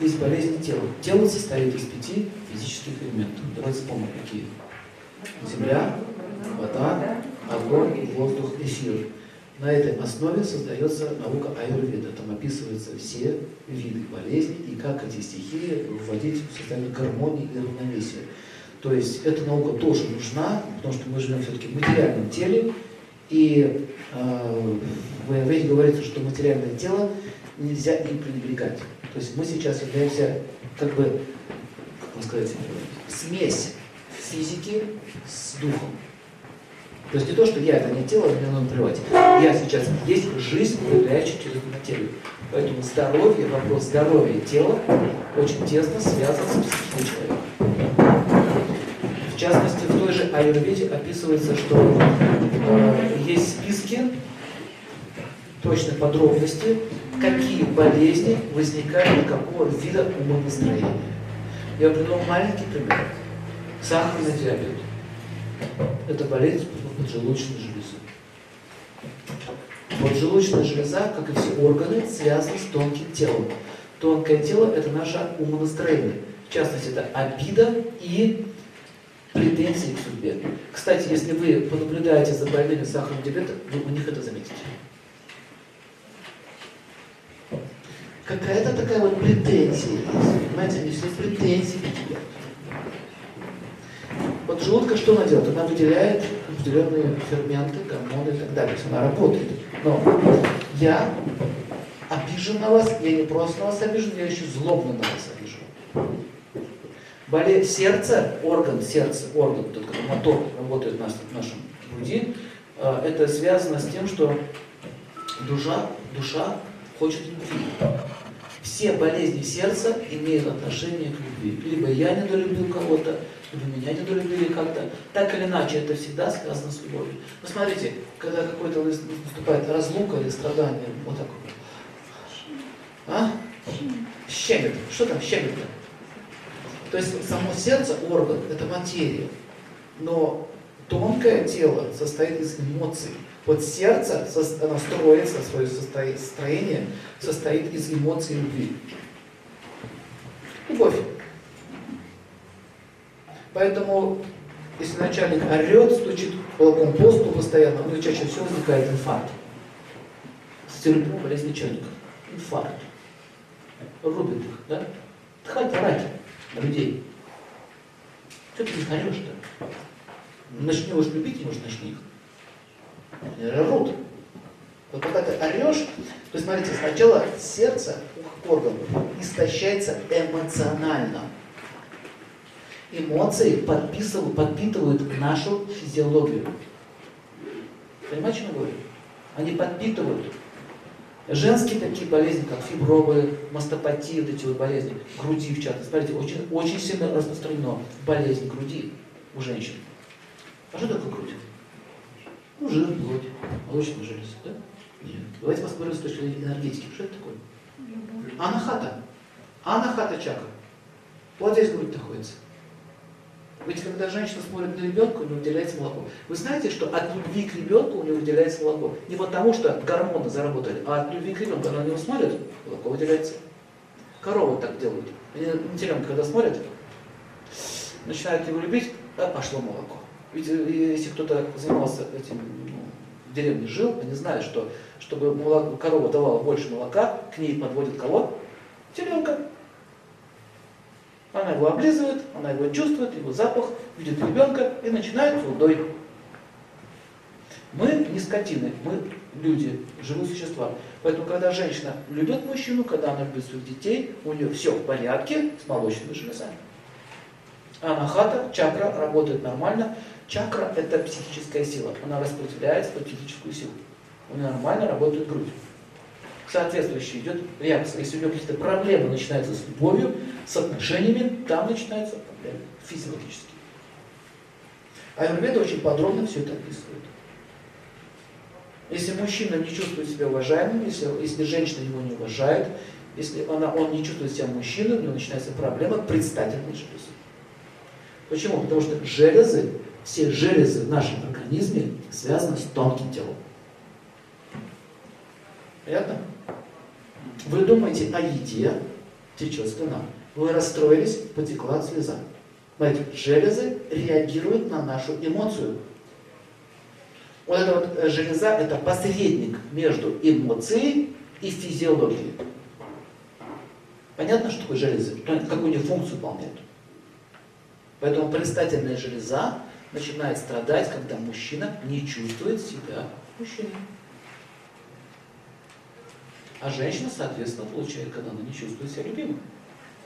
есть болезни тела. Тело состоит из пяти физических элементов. Давайте вспомним, какие. Земля, вода, огонь, воздух, эфир. На этой основе создается наука аюрведа. Там описываются все виды болезней и как эти стихии вводить в состояние гармонии и равновесия. То есть эта наука тоже нужна, потому что мы живем все-таки в материальном теле, и э, в Аюрведе говорится, что материальное тело нельзя им пренебрегать. То есть мы сейчас являемся, как бы, как можно сказать, смесь физики с духом. То есть не то, что я это не тело, мне надо плевать. Я сейчас есть жизнь, проявляющая через материю. Поэтому здоровье, вопрос здоровья тела очень тесно связан с психикой человека. В частности, в той же аюрведе описывается, что э, есть списки, точно подробности, какие болезни возникают у какого вида умонастроения. Я приведу маленький пример. Сахарный диабет. Это болезнь поджелудочной железы. Поджелудочная железа, как и все органы, связана с тонким телом. Тонкое тело – это наше умонастроение. В частности, это обида и претензии к судьбе. Кстати, если вы понаблюдаете за больными сахарным диабетом, вы у них это заметите. Какая-то такая вот претензия есть. Понимаете, они все претензии к тебе. Вот желудка что она делает? Она выделяет определенные ферменты, гормоны и так далее. То есть она работает. Но я обижен на вас, я не просто на вас обижен, я еще злобно на вас обижен. Болезнь сердца, орган сердца, орган, тот, как мотор работает в, нас, в нашем груди, э, это связано с тем, что душа, душа хочет любви. Все болезни сердца имеют отношение к любви. Либо я недолюбил кого-то, либо меня недолюбили как-то. Так или иначе, это всегда связано с любовью. Посмотрите, когда какой-то наступает разлука или страдание, вот так вот. А? Щемит. Что там щемит-то? То есть само сердце, орган, это материя. Но тонкое тело состоит из эмоций. Вот сердце, оно строится, свое строение состоит из эмоций любви. Любовь. Поэтому, если начальник орет, стучит кулаком по столу постоянно, у него чаще всего возникает инфаркт. Стереотип болезнь начальника. Инфаркт. Рубит их, да? Хватит орать людей. Что ты их орешь-то? Начнешь любить, может, начни их. Они орут. Вот когда ты орешь, то есть, смотрите, сначала сердце, орган, истощается эмоционально. Эмоции подписывают, подпитывают нашу физиологию. Понимаете, что я говорю? Они подпитывают. Женские такие болезни, как фибровые, мастопатии, вот эти вот болезни, груди в частности. Смотрите, очень, очень сильно распространено болезнь груди у женщин. А что такое грудь? Ну, жир, плоть, молочная железа, да? Нет. Давайте посмотрим с точки зрения энергетики. Что это такое? Анахата. Анахата чакра. Вот здесь грудь находится. Ведь когда женщина смотрит на ребенка, у нее выделяется молоко. Вы знаете, что от любви к ребенку у нее выделяется молоко? Не потому, что гормоны заработали, а от любви к ребенку. Она на него смотрит, молоко выделяется. Коровы так делают. Они на теленка, когда смотрят, начинают его любить, а пошло молоко. Ведь э, если кто-то занимался этим, ну, в деревне жил, они знали, что чтобы молоко, корова давала больше молока, к ней подводит кого? Теленка. Она его облизывает, она его чувствует, его запах, видит ребенка и начинает удой. Мы не скотины, мы люди, живые существа. Поэтому, когда женщина любит мужчину, когда она любит своих детей, у нее все в порядке с молочными железами. Анахата, чакра работает нормально. Чакра – это психическая сила. Она распределяется под физическую силу. У нее нормально работает грудь соответствующая идет реакция. Если у него какие-то проблемы начинаются с любовью, с отношениями, там начинаются проблемы физиологические. Аюрведа очень подробно все это описывает. Если мужчина не чувствует себя уважаемым, если, если женщина его не уважает, если она, он не чувствует себя мужчиной, у него начинается проблема предстательной железы. Почему? Потому что железы, все железы в нашем организме связаны с тонким телом. Понятно? Вы думаете о еде, течет слюна. Вы расстроились, потекла слеза. Смотрите, железы реагируют на нашу эмоцию. Вот эта вот э, железа – это посредник между эмоцией и физиологией. Понятно, что такое железы? Какую они функцию выполняют? Поэтому предстательная железа начинает страдать, когда мужчина не чувствует себя мужчиной. А женщина, соответственно, получает, когда она не чувствует себя любимой.